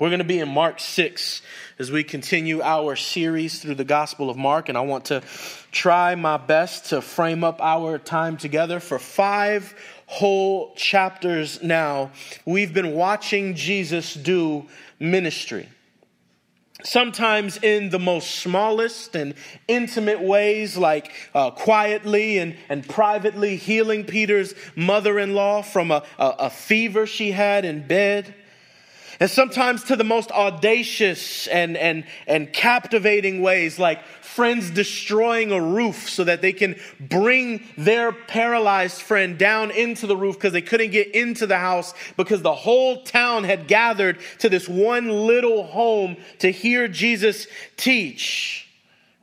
We're going to be in Mark 6 as we continue our series through the Gospel of Mark, and I want to try my best to frame up our time together for five whole chapters now. We've been watching Jesus do ministry. Sometimes in the most smallest and intimate ways, like uh, quietly and, and privately healing Peter's mother in law from a, a, a fever she had in bed and sometimes to the most audacious and, and, and captivating ways, like friends destroying a roof so that they can bring their paralyzed friend down into the roof because they couldn't get into the house because the whole town had gathered to this one little home to hear Jesus teach.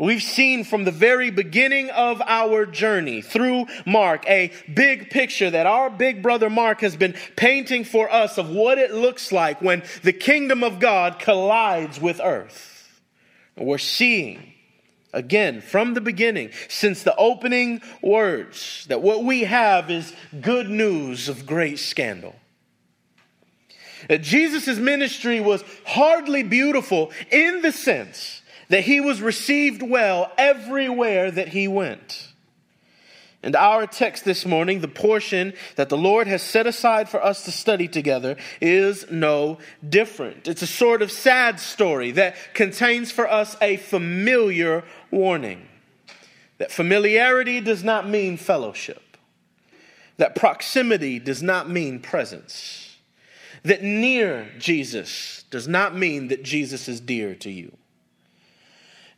We've seen from the very beginning of our journey through Mark a big picture that our big brother Mark has been painting for us of what it looks like when the kingdom of God collides with earth. And we're seeing again from the beginning, since the opening words, that what we have is good news of great scandal. That Jesus' ministry was hardly beautiful in the sense that he was received well everywhere that he went. And our text this morning, the portion that the Lord has set aside for us to study together, is no different. It's a sort of sad story that contains for us a familiar warning that familiarity does not mean fellowship, that proximity does not mean presence, that near Jesus does not mean that Jesus is dear to you.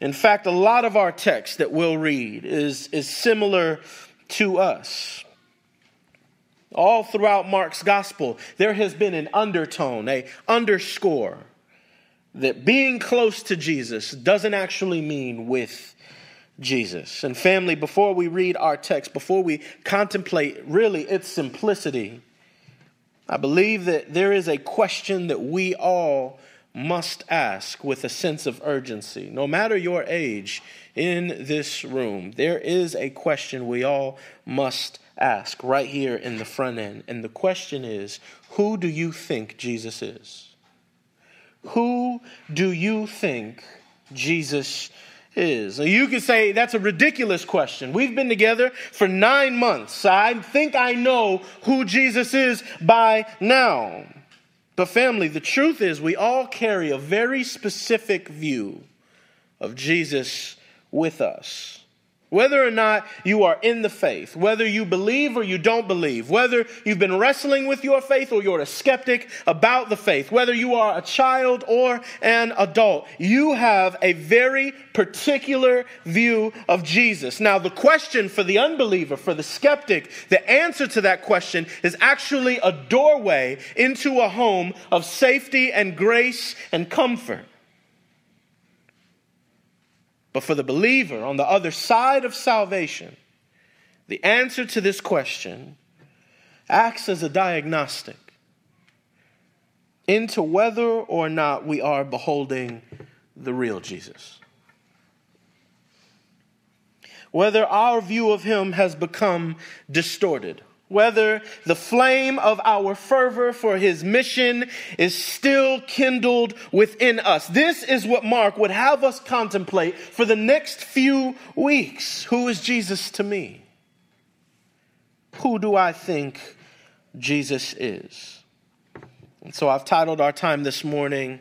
In fact, a lot of our text that we'll read is, is similar to us. All throughout Mark's gospel, there has been an undertone, a underscore, that being close to Jesus doesn't actually mean with Jesus. And family, before we read our text, before we contemplate really its simplicity, I believe that there is a question that we all must ask with a sense of urgency. No matter your age in this room, there is a question we all must ask right here in the front end. And the question is who do you think Jesus is? Who do you think Jesus is? You could say that's a ridiculous question. We've been together for nine months. I think I know who Jesus is by now. But, family, the truth is, we all carry a very specific view of Jesus with us. Whether or not you are in the faith, whether you believe or you don't believe, whether you've been wrestling with your faith or you're a skeptic about the faith, whether you are a child or an adult, you have a very particular view of Jesus. Now, the question for the unbeliever, for the skeptic, the answer to that question is actually a doorway into a home of safety and grace and comfort. But for the believer on the other side of salvation, the answer to this question acts as a diagnostic into whether or not we are beholding the real Jesus. Whether our view of him has become distorted whether the flame of our fervor for his mission is still kindled within us. This is what Mark would have us contemplate for the next few weeks. Who is Jesus to me? Who do I think Jesus is? And so I've titled our time this morning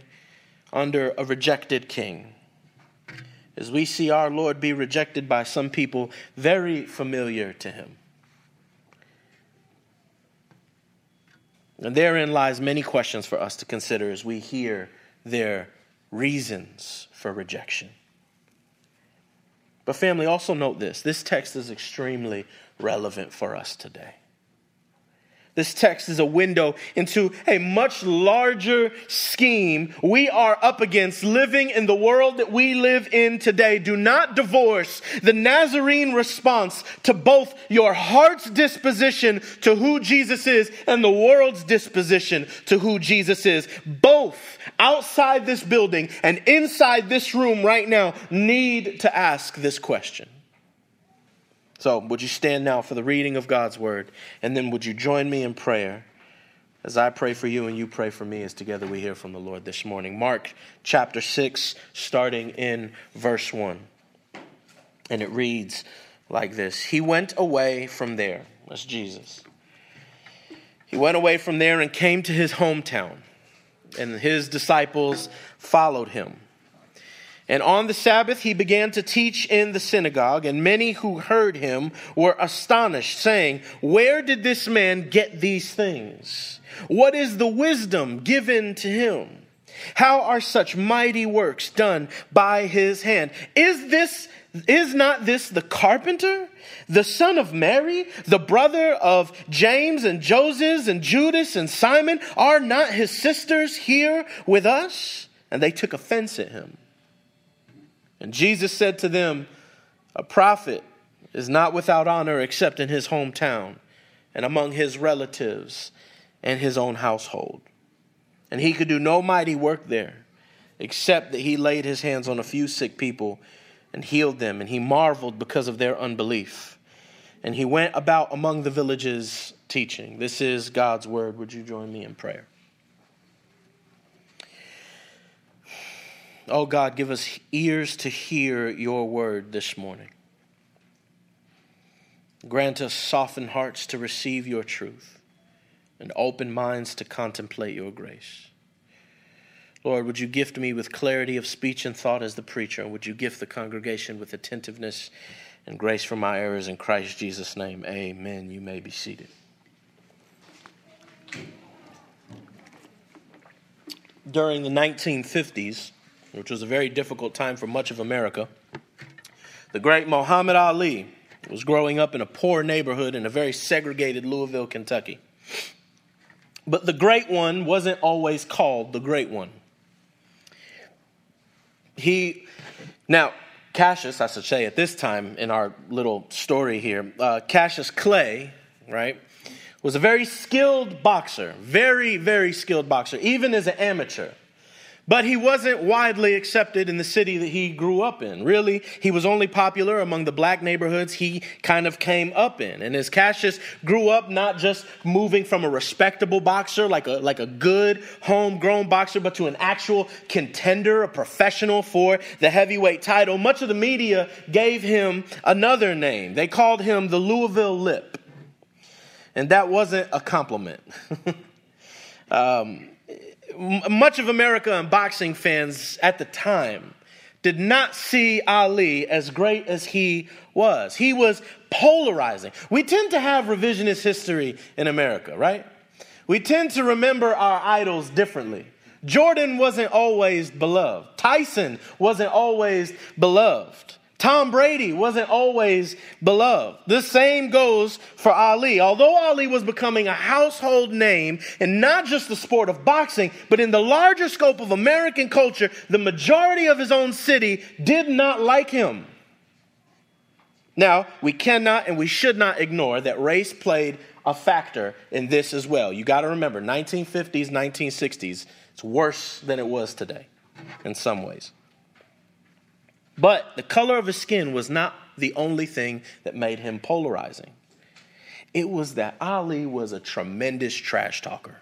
under a rejected king. As we see our Lord be rejected by some people very familiar to him. And therein lies many questions for us to consider as we hear their reasons for rejection. But, family, also note this this text is extremely relevant for us today. This text is a window into a much larger scheme we are up against living in the world that we live in today. Do not divorce the Nazarene response to both your heart's disposition to who Jesus is and the world's disposition to who Jesus is. Both outside this building and inside this room right now need to ask this question. So, would you stand now for the reading of God's word? And then would you join me in prayer as I pray for you and you pray for me as together we hear from the Lord this morning. Mark chapter 6, starting in verse 1. And it reads like this He went away from there. That's Jesus. He went away from there and came to his hometown, and his disciples followed him. And on the Sabbath, he began to teach in the synagogue, and many who heard him were astonished, saying, Where did this man get these things? What is the wisdom given to him? How are such mighty works done by his hand? Is this is not this the carpenter, the son of Mary, the brother of James and Joseph and Judas and Simon? Are not his sisters here with us? And they took offense at him. And Jesus said to them, A prophet is not without honor except in his hometown and among his relatives and his own household. And he could do no mighty work there except that he laid his hands on a few sick people and healed them. And he marveled because of their unbelief. And he went about among the villages teaching. This is God's word. Would you join me in prayer? Oh God, give us ears to hear your word this morning. Grant us softened hearts to receive your truth and open minds to contemplate your grace. Lord, would you gift me with clarity of speech and thought as the preacher? And would you gift the congregation with attentiveness and grace for my errors in Christ Jesus' name? Amen. You may be seated. During the 1950s, which was a very difficult time for much of America, the great Muhammad Ali was growing up in a poor neighborhood in a very segregated Louisville, Kentucky. But the great one wasn't always called the great one. He, now, Cassius, I should say at this time in our little story here, uh, Cassius Clay, right, was a very skilled boxer, very, very skilled boxer, even as an amateur. But he wasn't widely accepted in the city that he grew up in. Really, he was only popular among the black neighborhoods he kind of came up in. And as Cassius grew up, not just moving from a respectable boxer, like a, like a good homegrown boxer, but to an actual contender, a professional for the heavyweight title, much of the media gave him another name. They called him the Louisville Lip. And that wasn't a compliment. um, much of America and boxing fans at the time did not see Ali as great as he was. He was polarizing. We tend to have revisionist history in America, right? We tend to remember our idols differently. Jordan wasn't always beloved. Tyson wasn't always beloved. Tom Brady wasn't always beloved. The same goes for Ali. Although Ali was becoming a household name in not just the sport of boxing, but in the larger scope of American culture, the majority of his own city did not like him. Now, we cannot and we should not ignore that race played a factor in this as well. You got to remember, 1950s, 1960s, it's worse than it was today in some ways. But the color of his skin was not the only thing that made him polarizing. It was that Ali was a tremendous trash talker.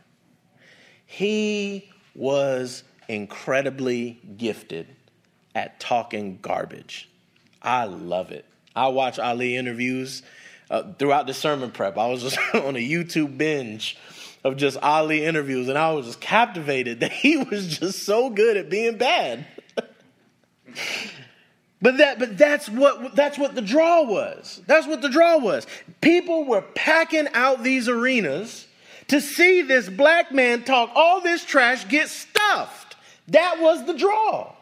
He was incredibly gifted at talking garbage. I love it. I watch Ali interviews uh, throughout the sermon prep. I was just on a YouTube binge of just Ali interviews, and I was just captivated that he was just so good at being bad. But that but that's what that's what the draw was. That's what the draw was. People were packing out these arenas to see this black man talk all this trash get stuffed. That was the draw.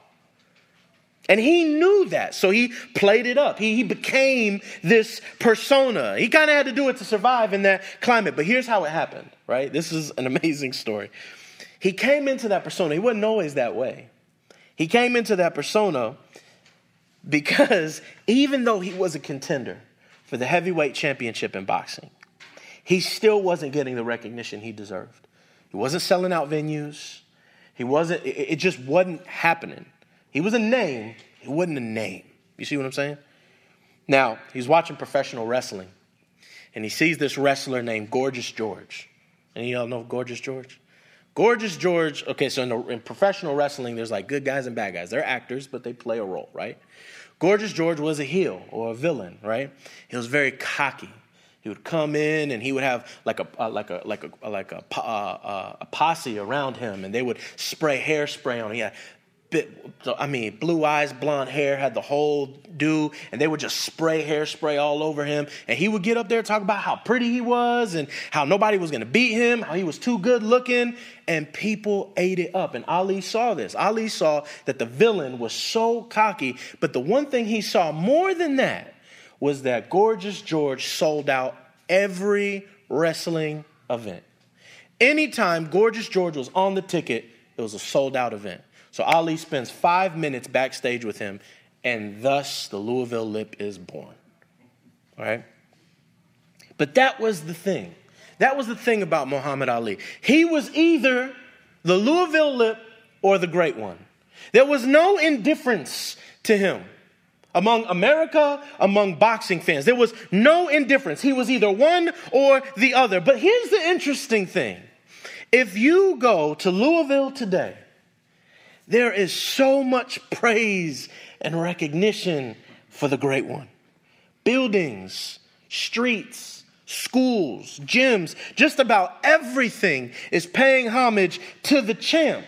And he knew that, so he played it up. He, he became this persona. He kind of had to do it to survive in that climate. But here's how it happened, right? This is an amazing story. He came into that persona. He wasn't always that way. He came into that persona because even though he was a contender for the heavyweight championship in boxing, he still wasn't getting the recognition he deserved. He wasn't selling out venues. He wasn't, it just wasn't happening. He was a name, he wasn't a name. You see what I'm saying? Now, he's watching professional wrestling, and he sees this wrestler named Gorgeous George. And y'all know Gorgeous George? Gorgeous George, okay, so in, in professional wrestling, there's like good guys and bad guys. They're actors, but they play a role, right? Gorgeous George was a heel or a villain, right? He was very cocky. He would come in and he would have like a uh, like a like a like a, uh, uh, a posse around him, and they would spray hairspray on him. He had bit, I mean, blue eyes, blonde hair, had the whole do, and they would just spray hairspray all over him. And he would get up there talk about how pretty he was and how nobody was going to beat him, how he was too good looking. And people ate it up. And Ali saw this. Ali saw that the villain was so cocky. But the one thing he saw more than that was that Gorgeous George sold out every wrestling event. Anytime Gorgeous George was on the ticket, it was a sold out event. So Ali spends five minutes backstage with him, and thus the Louisville lip is born. All right? But that was the thing. That was the thing about Muhammad Ali. He was either the Louisville lip or the great one. There was no indifference to him among America, among boxing fans. There was no indifference. He was either one or the other. But here's the interesting thing if you go to Louisville today, there is so much praise and recognition for the great one. Buildings, streets, schools, gyms, just about everything is paying homage to the champ.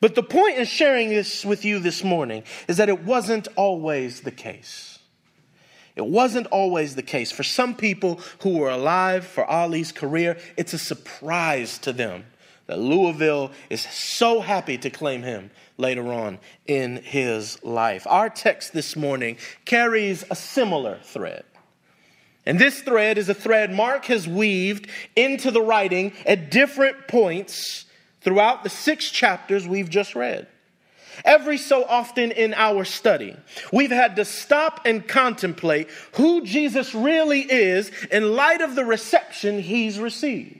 But the point in sharing this with you this morning is that it wasn't always the case. It wasn't always the case. For some people who were alive for Ali's career, it's a surprise to them that Louisville is so happy to claim him later on in his life. Our text this morning carries a similar thread. And this thread is a thread Mark has weaved into the writing at different points throughout the six chapters we've just read. Every so often in our study, we've had to stop and contemplate who Jesus really is in light of the reception he's received.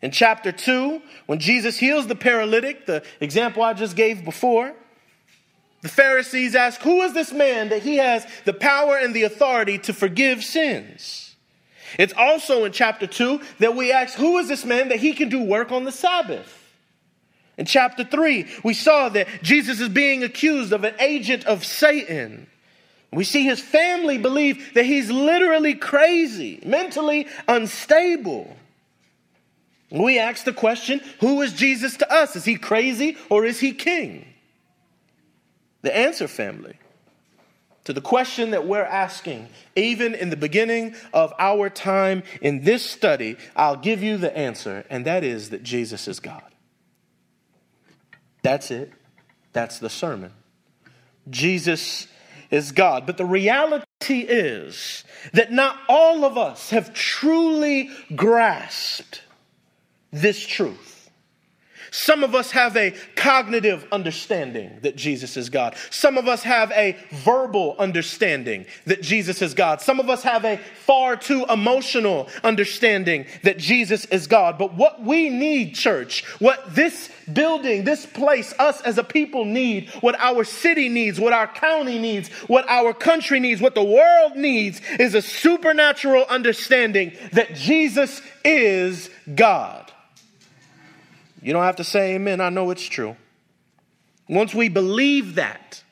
In chapter 2, when Jesus heals the paralytic, the example I just gave before, the Pharisees ask, Who is this man that he has the power and the authority to forgive sins? It's also in chapter 2 that we ask, Who is this man that he can do work on the Sabbath? In chapter 3, we saw that Jesus is being accused of an agent of Satan. We see his family believe that he's literally crazy, mentally unstable. We ask the question who is Jesus to us? Is he crazy or is he king? The answer, family, to the question that we're asking, even in the beginning of our time in this study, I'll give you the answer, and that is that Jesus is God. That's it. That's the sermon. Jesus is God. But the reality is that not all of us have truly grasped this truth. Some of us have a cognitive understanding that Jesus is God. Some of us have a verbal understanding that Jesus is God. Some of us have a far too emotional understanding that Jesus is God. But what we need, church, what this building, this place, us as a people need, what our city needs, what our county needs, what our country needs, what the world needs is a supernatural understanding that Jesus is God. You don't have to say amen. I know it's true. Once we believe that,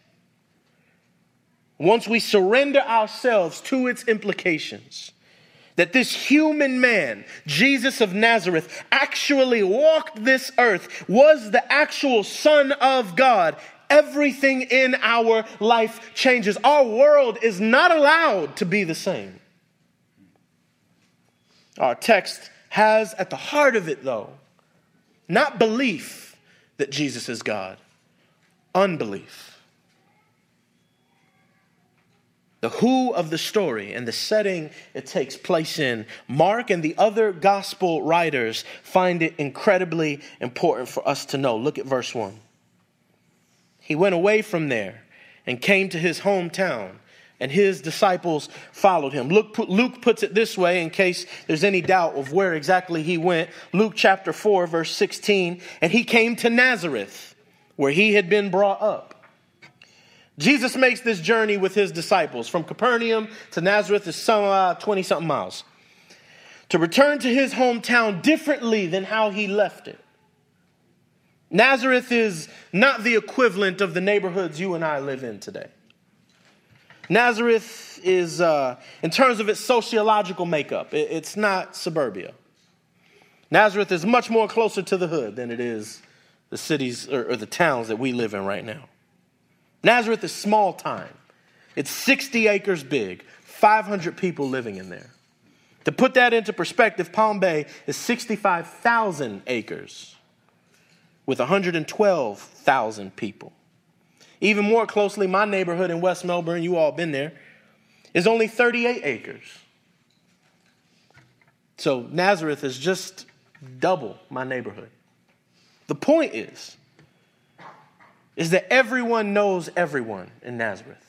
once we surrender ourselves to its implications, that this human man, Jesus of Nazareth, actually walked this earth, was the actual Son of God, everything in our life changes. Our world is not allowed to be the same. Our text has at the heart of it, though, not belief that Jesus is God, unbelief. The who of the story and the setting it takes place in, Mark and the other gospel writers find it incredibly important for us to know. Look at verse 1. He went away from there and came to his hometown and his disciples followed him. Luke, Luke, puts it this way in case there's any doubt of where exactly he went. Luke chapter 4, verse 16. And he came to Nazareth, where he had been brought up. Jesus makes this journey with his disciples from Capernaum to Nazareth is some uh, 20 something miles. to return to his hometown differently than how he left it. Nazareth is not the equivalent of the neighborhoods you and I live in today. Nazareth is, uh, in terms of its sociological makeup, it, it's not suburbia. Nazareth is much more closer to the hood than it is the cities or, or the towns that we live in right now. Nazareth is small time. It's 60 acres big, 500 people living in there. To put that into perspective, Palm Bay is 65,000 acres with 112,000 people. Even more closely, my neighborhood in West Melbourne, you all been there, is only 38 acres. So Nazareth is just double my neighborhood. The point is, is that everyone knows everyone in Nazareth.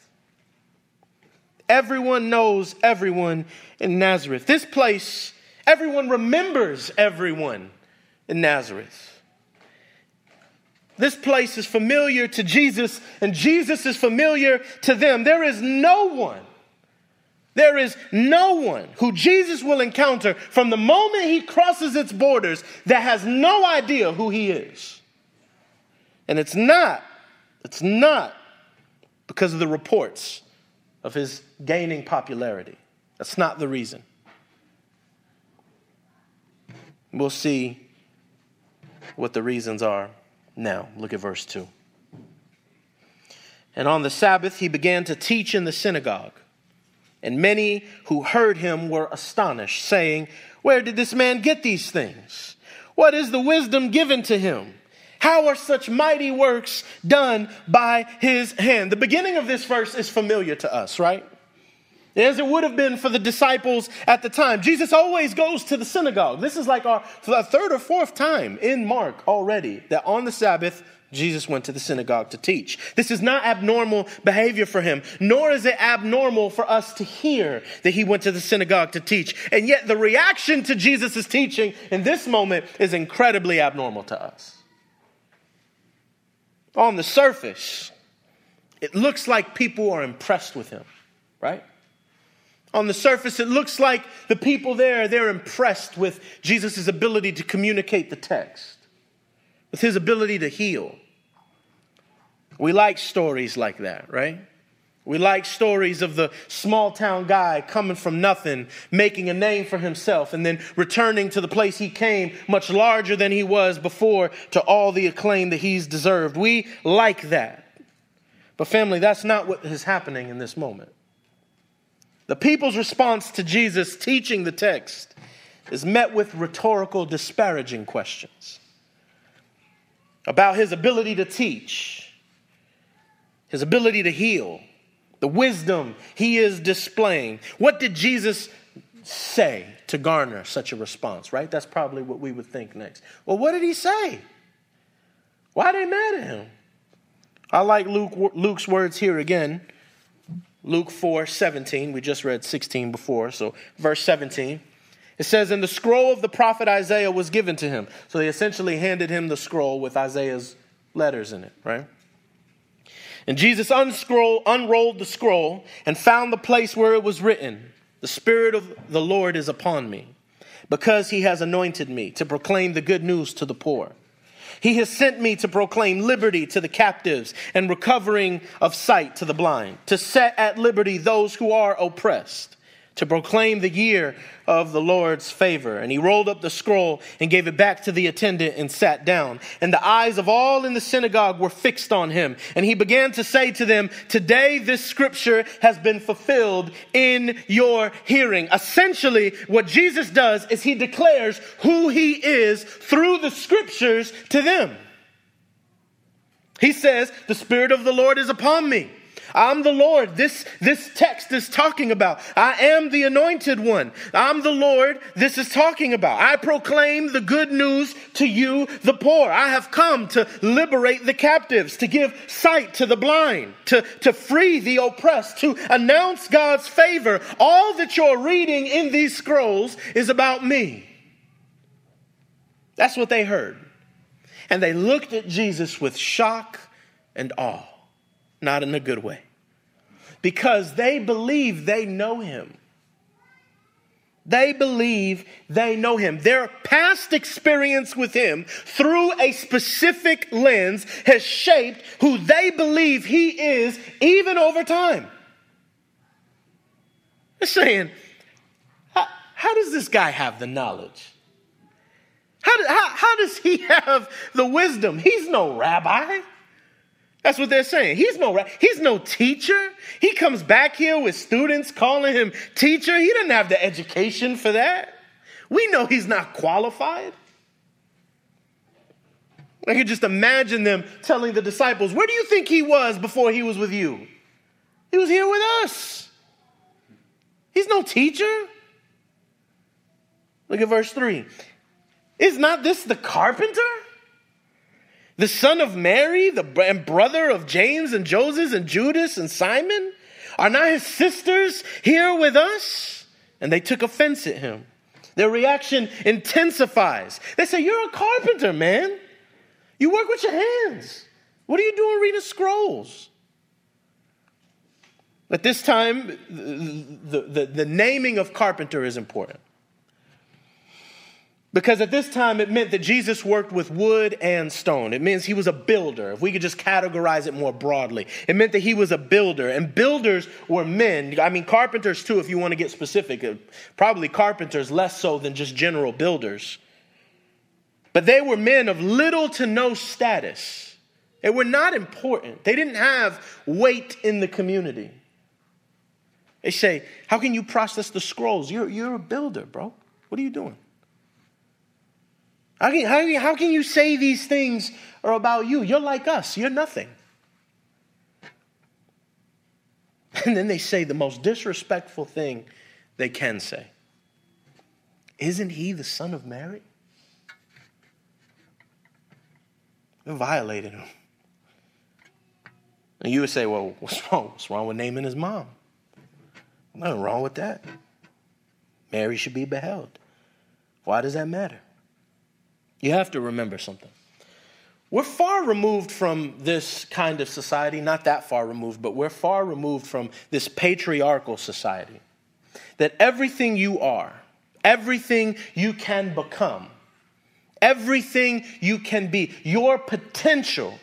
Everyone knows everyone in Nazareth. This place, everyone remembers everyone in Nazareth. This place is familiar to Jesus, and Jesus is familiar to them. There is no one, there is no one who Jesus will encounter from the moment he crosses its borders that has no idea who he is. And it's not, it's not because of the reports of his gaining popularity. That's not the reason. We'll see what the reasons are now. Look at verse 2. And on the Sabbath he began to teach in the synagogue. And many who heard him were astonished, saying, Where did this man get these things? What is the wisdom given to him? How are such mighty works done by his hand? The beginning of this verse is familiar to us, right? As it would have been for the disciples at the time. Jesus always goes to the synagogue. This is like our third or fourth time in Mark already that on the Sabbath, Jesus went to the synagogue to teach. This is not abnormal behavior for him, nor is it abnormal for us to hear that he went to the synagogue to teach. And yet, the reaction to Jesus' teaching in this moment is incredibly abnormal to us on the surface, it looks like people are impressed with him, right? On the surface, it looks like the people there, they're impressed with Jesus' ability to communicate the text, with his ability to heal. We like stories like that, right? We like stories of the small town guy coming from nothing, making a name for himself, and then returning to the place he came much larger than he was before to all the acclaim that he's deserved. We like that. But, family, that's not what is happening in this moment. The people's response to Jesus teaching the text is met with rhetorical, disparaging questions about his ability to teach, his ability to heal the wisdom he is displaying. What did Jesus say to garner such a response, right? That's probably what we would think next. Well, what did he say? Why are they mad at him? I like Luke, Luke's words here again. Luke 4 17. We just read 16 before, so verse 17. It says, And the scroll of the prophet Isaiah was given to him. So they essentially handed him the scroll with Isaiah's letters in it, right? And Jesus unrolled the scroll and found the place where it was written The Spirit of the Lord is upon me, because he has anointed me to proclaim the good news to the poor. He has sent me to proclaim liberty to the captives and recovering of sight to the blind, to set at liberty those who are oppressed to proclaim the year of the Lord's favor. And he rolled up the scroll and gave it back to the attendant and sat down. And the eyes of all in the synagogue were fixed on him. And he began to say to them, Today this scripture has been fulfilled in your hearing. Essentially, what Jesus does is he declares who he is through the scriptures to them. He says, The Spirit of the Lord is upon me I'm the Lord. This, this text is talking about. I am the anointed one. I'm the Lord this is talking about. I proclaim the good news to you, the poor. I have come to liberate the captives, to give sight to the blind, to, to free the oppressed, to announce God's favor. All that you're reading in these scrolls is about me. That's what they heard. And they looked at Jesus with shock and awe not in a good way. Because they believe they know him. They believe they know him. Their past experience with him through a specific lens has shaped who they believe he is even over time. They're saying, how, how does this guy have the knowledge? How, how, how does he have the wisdom? He's no rabbi. That's what they're saying. He's no he's no teacher. He comes back here with students calling him teacher. He doesn't have the education for that. We know he's not qualified. I can just imagine them telling the disciples, Where do you think he was before he was with you? He was here with us. He's no teacher. Look at verse 3. Is not this the carpenter? The son of Mary, the and brother of James and Joseph and Judas and Simon? Are not his sisters here with us? And they took offense at him. Their reaction intensifies. They say, You're a carpenter, man. You work with your hands. What are you doing reading scrolls? At this time, the, the, the naming of carpenter is important. Because at this time, it meant that Jesus worked with wood and stone. It means he was a builder, if we could just categorize it more broadly. It meant that he was a builder. And builders were men. I mean, carpenters too, if you want to get specific. Uh, probably carpenters less so than just general builders. But they were men of little to no status. They were not important, they didn't have weight in the community. They say, How can you process the scrolls? You're, you're a builder, bro. What are you doing? How can, how, how can you say these things are about you? You're like us, you're nothing. And then they say the most disrespectful thing they can say Isn't he the son of Mary? They violated him. And you would say, well, what's wrong? What's wrong with naming his mom? Nothing wrong with that. Mary should be beheld. Why does that matter? You have to remember something. We're far removed from this kind of society, not that far removed, but we're far removed from this patriarchal society. That everything you are, everything you can become, everything you can be, your potential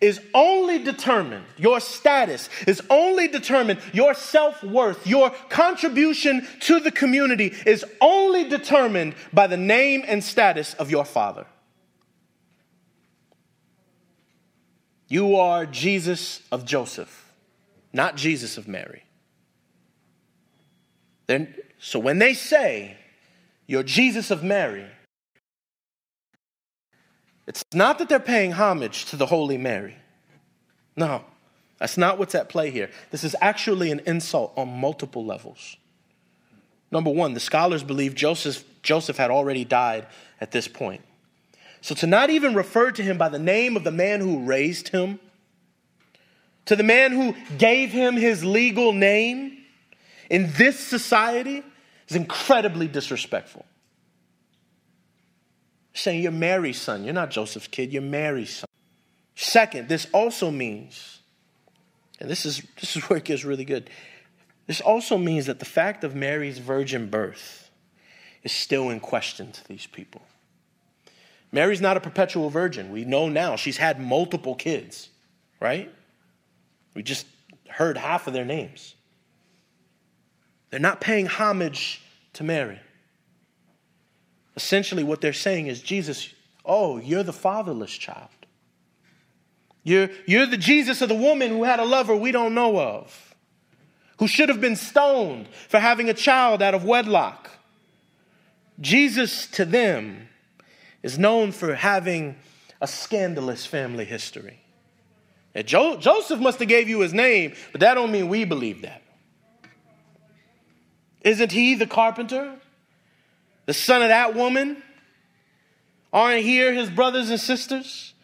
is only determined, your status is only determined, your self worth, your contribution to the community is only determined by the name and status of your father. You are Jesus of Joseph, not Jesus of Mary. Then, so when they say you're Jesus of Mary, it's not that they're paying homage to the Holy Mary. No, that's not what's at play here. This is actually an insult on multiple levels. Number one, the scholars believe Joseph, Joseph had already died at this point. So to not even refer to him by the name of the man who raised him, to the man who gave him his legal name in this society is incredibly disrespectful saying you're Mary's son. You're not Joseph's kid, you're Mary's son. Second, this also means, and this is, this is where it gets really good. This also means that the fact of Mary's virgin birth is still in question to these people. Mary's not a perpetual virgin. We know now she's had multiple kids, right? We just heard half of their names. They're not paying homage to Mary. Essentially, what they're saying is, Jesus, oh, you're the fatherless child. You're, you're the Jesus of the woman who had a lover we don't know of, who should have been stoned for having a child out of wedlock. Jesus to them is known for having a scandalous family history. Jo- Joseph must have gave you his name, but that don't mean we believe that. Isn't he the carpenter? The son of that woman? Aren't here his brothers and sisters?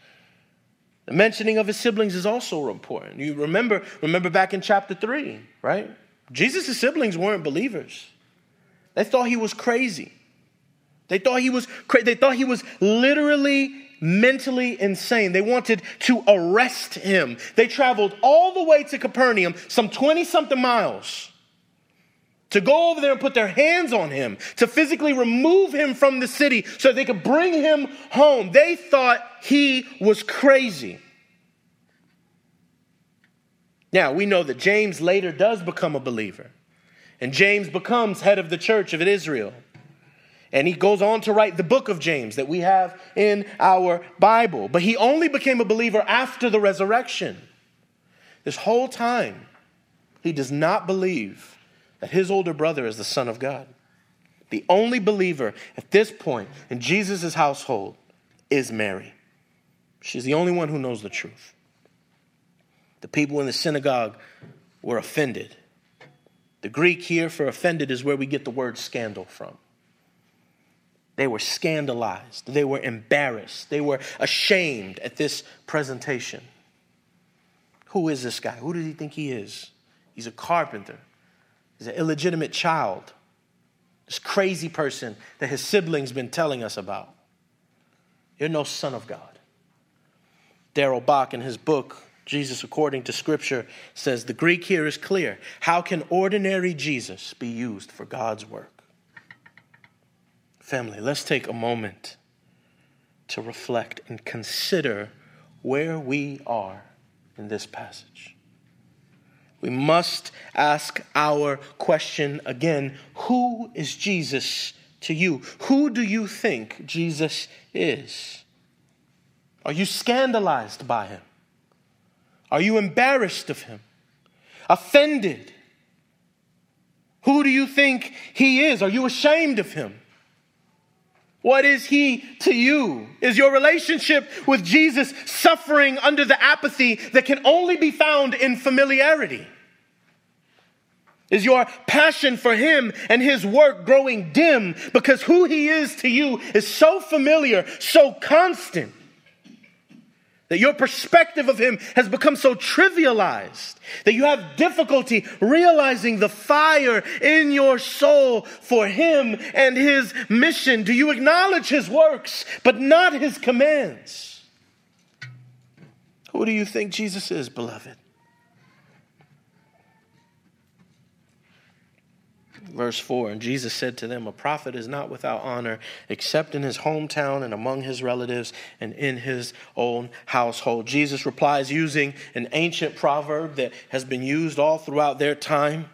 The mentioning of his siblings is also important. You remember, remember back in chapter 3, right? Jesus' siblings weren't believers. They thought he was crazy. They thought he was cra- they thought he was literally mentally insane. They wanted to arrest him. They traveled all the way to Capernaum, some 20 something miles to go over there and put their hands on him, to physically remove him from the city so they could bring him home. They thought he was crazy. Now, we know that James later does become a believer, and James becomes head of the church of Israel. And he goes on to write the book of James that we have in our Bible. But he only became a believer after the resurrection. This whole time, he does not believe that his older brother is the Son of God. The only believer at this point in Jesus' household is Mary. She's the only one who knows the truth. The people in the synagogue were offended. The Greek here for offended is where we get the word scandal from. They were scandalized. They were embarrassed. They were ashamed at this presentation. Who is this guy? Who does he think he is? He's a carpenter. An illegitimate child. This crazy person that his siblings been telling us about. You're no son of God. Darrell Bock, in his book, Jesus According to Scripture, says the Greek here is clear. How can ordinary Jesus be used for God's work? Family, let's take a moment to reflect and consider where we are in this passage. We must ask our question again Who is Jesus to you? Who do you think Jesus is? Are you scandalized by him? Are you embarrassed of him? Offended? Who do you think he is? Are you ashamed of him? What is he to you? Is your relationship with Jesus suffering under the apathy that can only be found in familiarity? Is your passion for him and his work growing dim because who he is to you is so familiar, so constant? That your perspective of him has become so trivialized that you have difficulty realizing the fire in your soul for him and his mission. Do you acknowledge his works, but not his commands? Who do you think Jesus is, beloved? Verse 4 And Jesus said to them, A prophet is not without honor except in his hometown and among his relatives and in his own household. Jesus replies using an ancient proverb that has been used all throughout their time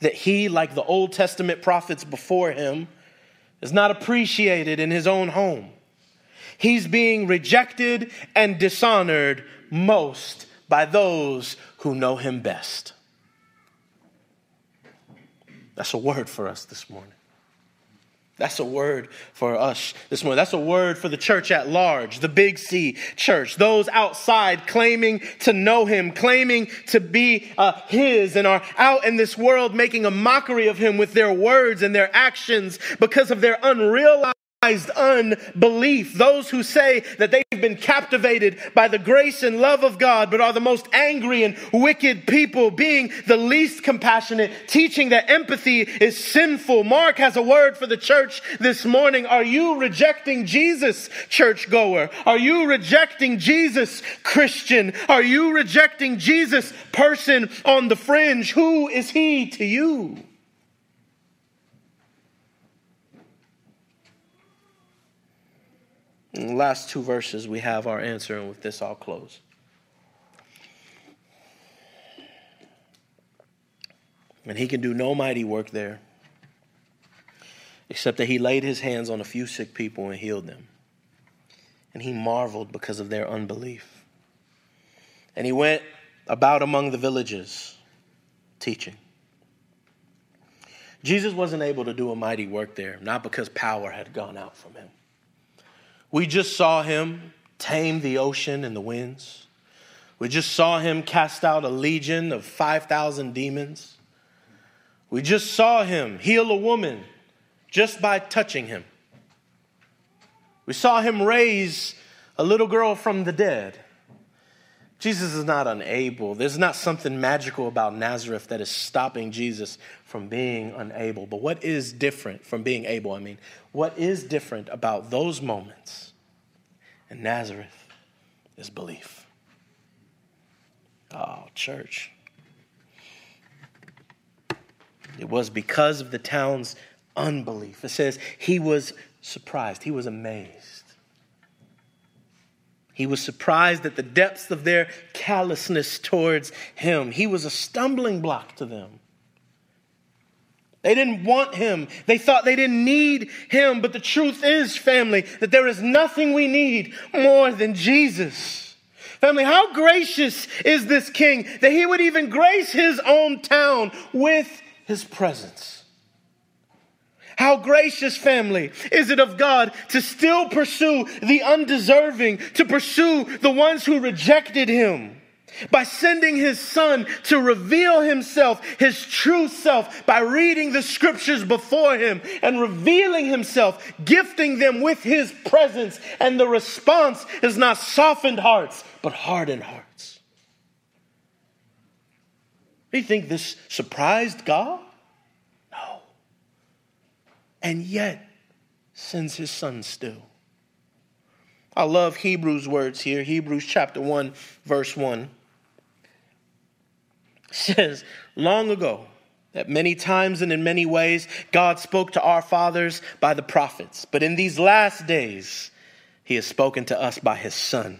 that he, like the Old Testament prophets before him, is not appreciated in his own home. He's being rejected and dishonored most by those who know him best. That's a word for us this morning. That's a word for us this morning. That's a word for the church at large, the Big C church, those outside claiming to know Him, claiming to be uh, His, and are out in this world making a mockery of Him with their words and their actions because of their unrealized unbelief. Those who say that they've been captivated by the grace and love of God, but are the most angry and wicked people, being the least compassionate, teaching that empathy is sinful. Mark has a word for the church this morning. Are you rejecting Jesus, churchgoer? Are you rejecting Jesus, Christian? Are you rejecting Jesus, person on the fringe? Who is he to you? In the last two verses, we have our answer, and with this, I'll close. And he can do no mighty work there, except that he laid his hands on a few sick people and healed them. And he marveled because of their unbelief. And he went about among the villages teaching. Jesus wasn't able to do a mighty work there, not because power had gone out from him we just saw him tame the ocean and the winds. We just saw him cast out a legion of 5,000 demons. We just saw him heal a woman just by touching him. We saw him raise a little girl from the dead. Jesus is not unable. There's not something magical about Nazareth that is stopping Jesus from being unable. But what is different from being able? I mean, what is different about those moments in Nazareth is belief. Oh, church. It was because of the town's unbelief. It says he was surprised, he was amazed. He was surprised at the depths of their callousness towards him. He was a stumbling block to them. They didn't want him. They thought they didn't need him. But the truth is, family, that there is nothing we need more than Jesus. Family, how gracious is this king that he would even grace his own town with his presence? How gracious, family, is it of God to still pursue the undeserving, to pursue the ones who rejected him by sending his son to reveal himself, his true self, by reading the scriptures before him and revealing himself, gifting them with his presence. And the response is not softened hearts, but hardened hearts. Do you think this surprised God? And yet sends his son still. I love Hebrews' words here. Hebrews chapter 1, verse 1 says, Long ago, that many times and in many ways, God spoke to our fathers by the prophets. But in these last days, he has spoken to us by his Son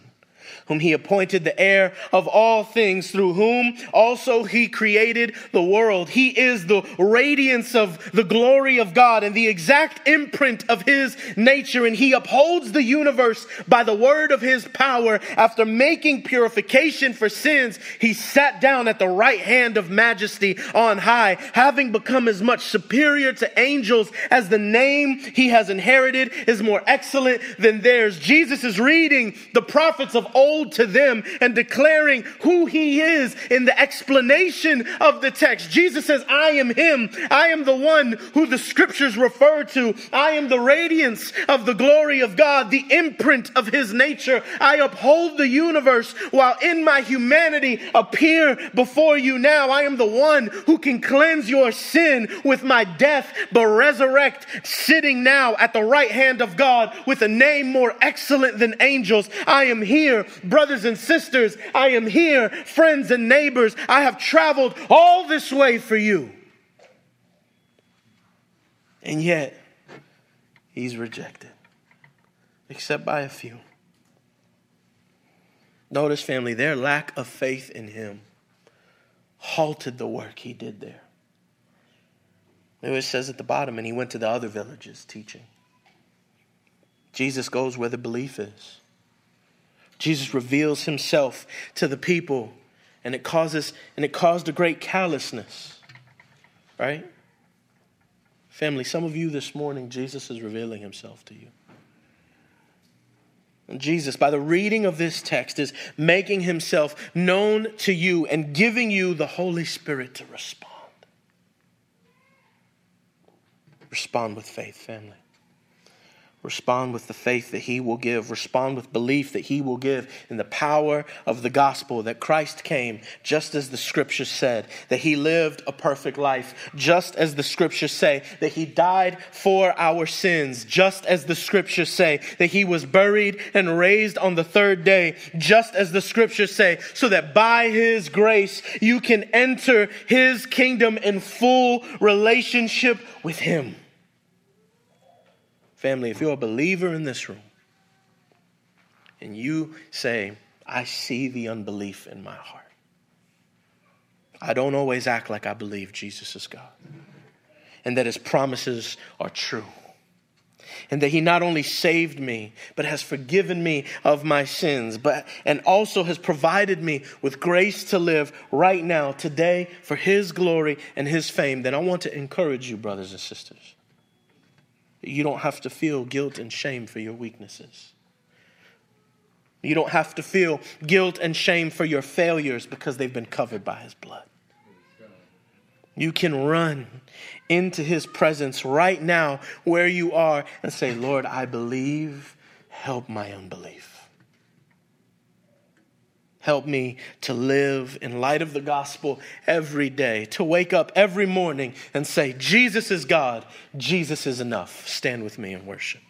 whom he appointed the heir of all things, through whom also he created the world. He is the radiance of the glory of God and the exact imprint of his nature, and he upholds the universe by the word of his power. After making purification for sins, he sat down at the right hand of majesty on high, having become as much superior to angels as the name he has inherited is more excellent than theirs. Jesus is reading the prophets of old to them and declaring who he is in the explanation of the text. Jesus says, I am him. I am the one who the scriptures refer to. I am the radiance of the glory of God, the imprint of his nature. I uphold the universe while in my humanity appear before you now. I am the one who can cleanse your sin with my death, but resurrect sitting now at the right hand of God with a name more excellent than angels. I am brothers and sisters, I am here, friends and neighbors. I have traveled all this way for you. And yet, he's rejected, except by a few. Notice, family, their lack of faith in him halted the work he did there. It says at the bottom, and he went to the other villages teaching. Jesus goes where the belief is. Jesus reveals himself to the people, and it causes and it caused a great callousness. Right? Family, some of you this morning, Jesus is revealing himself to you. And Jesus, by the reading of this text, is making himself known to you and giving you the Holy Spirit to respond. Respond with faith, family. Respond with the faith that He will give. Respond with belief that He will give in the power of the gospel that Christ came, just as the scriptures said, that He lived a perfect life, just as the scriptures say, that He died for our sins, just as the scriptures say, that He was buried and raised on the third day, just as the scriptures say, so that by His grace you can enter His kingdom in full relationship with Him. Family, if you're a believer in this room and you say, I see the unbelief in my heart, I don't always act like I believe Jesus is God and that his promises are true. And that he not only saved me, but has forgiven me of my sins, but and also has provided me with grace to live right now, today, for his glory and his fame, then I want to encourage you, brothers and sisters you don't have to feel guilt and shame for your weaknesses. You don't have to feel guilt and shame for your failures because they've been covered by His blood. You can run into His presence right now where you are and say, Lord, I believe, help my unbelief. Help me to live in light of the gospel every day, to wake up every morning and say, Jesus is God, Jesus is enough. Stand with me and worship.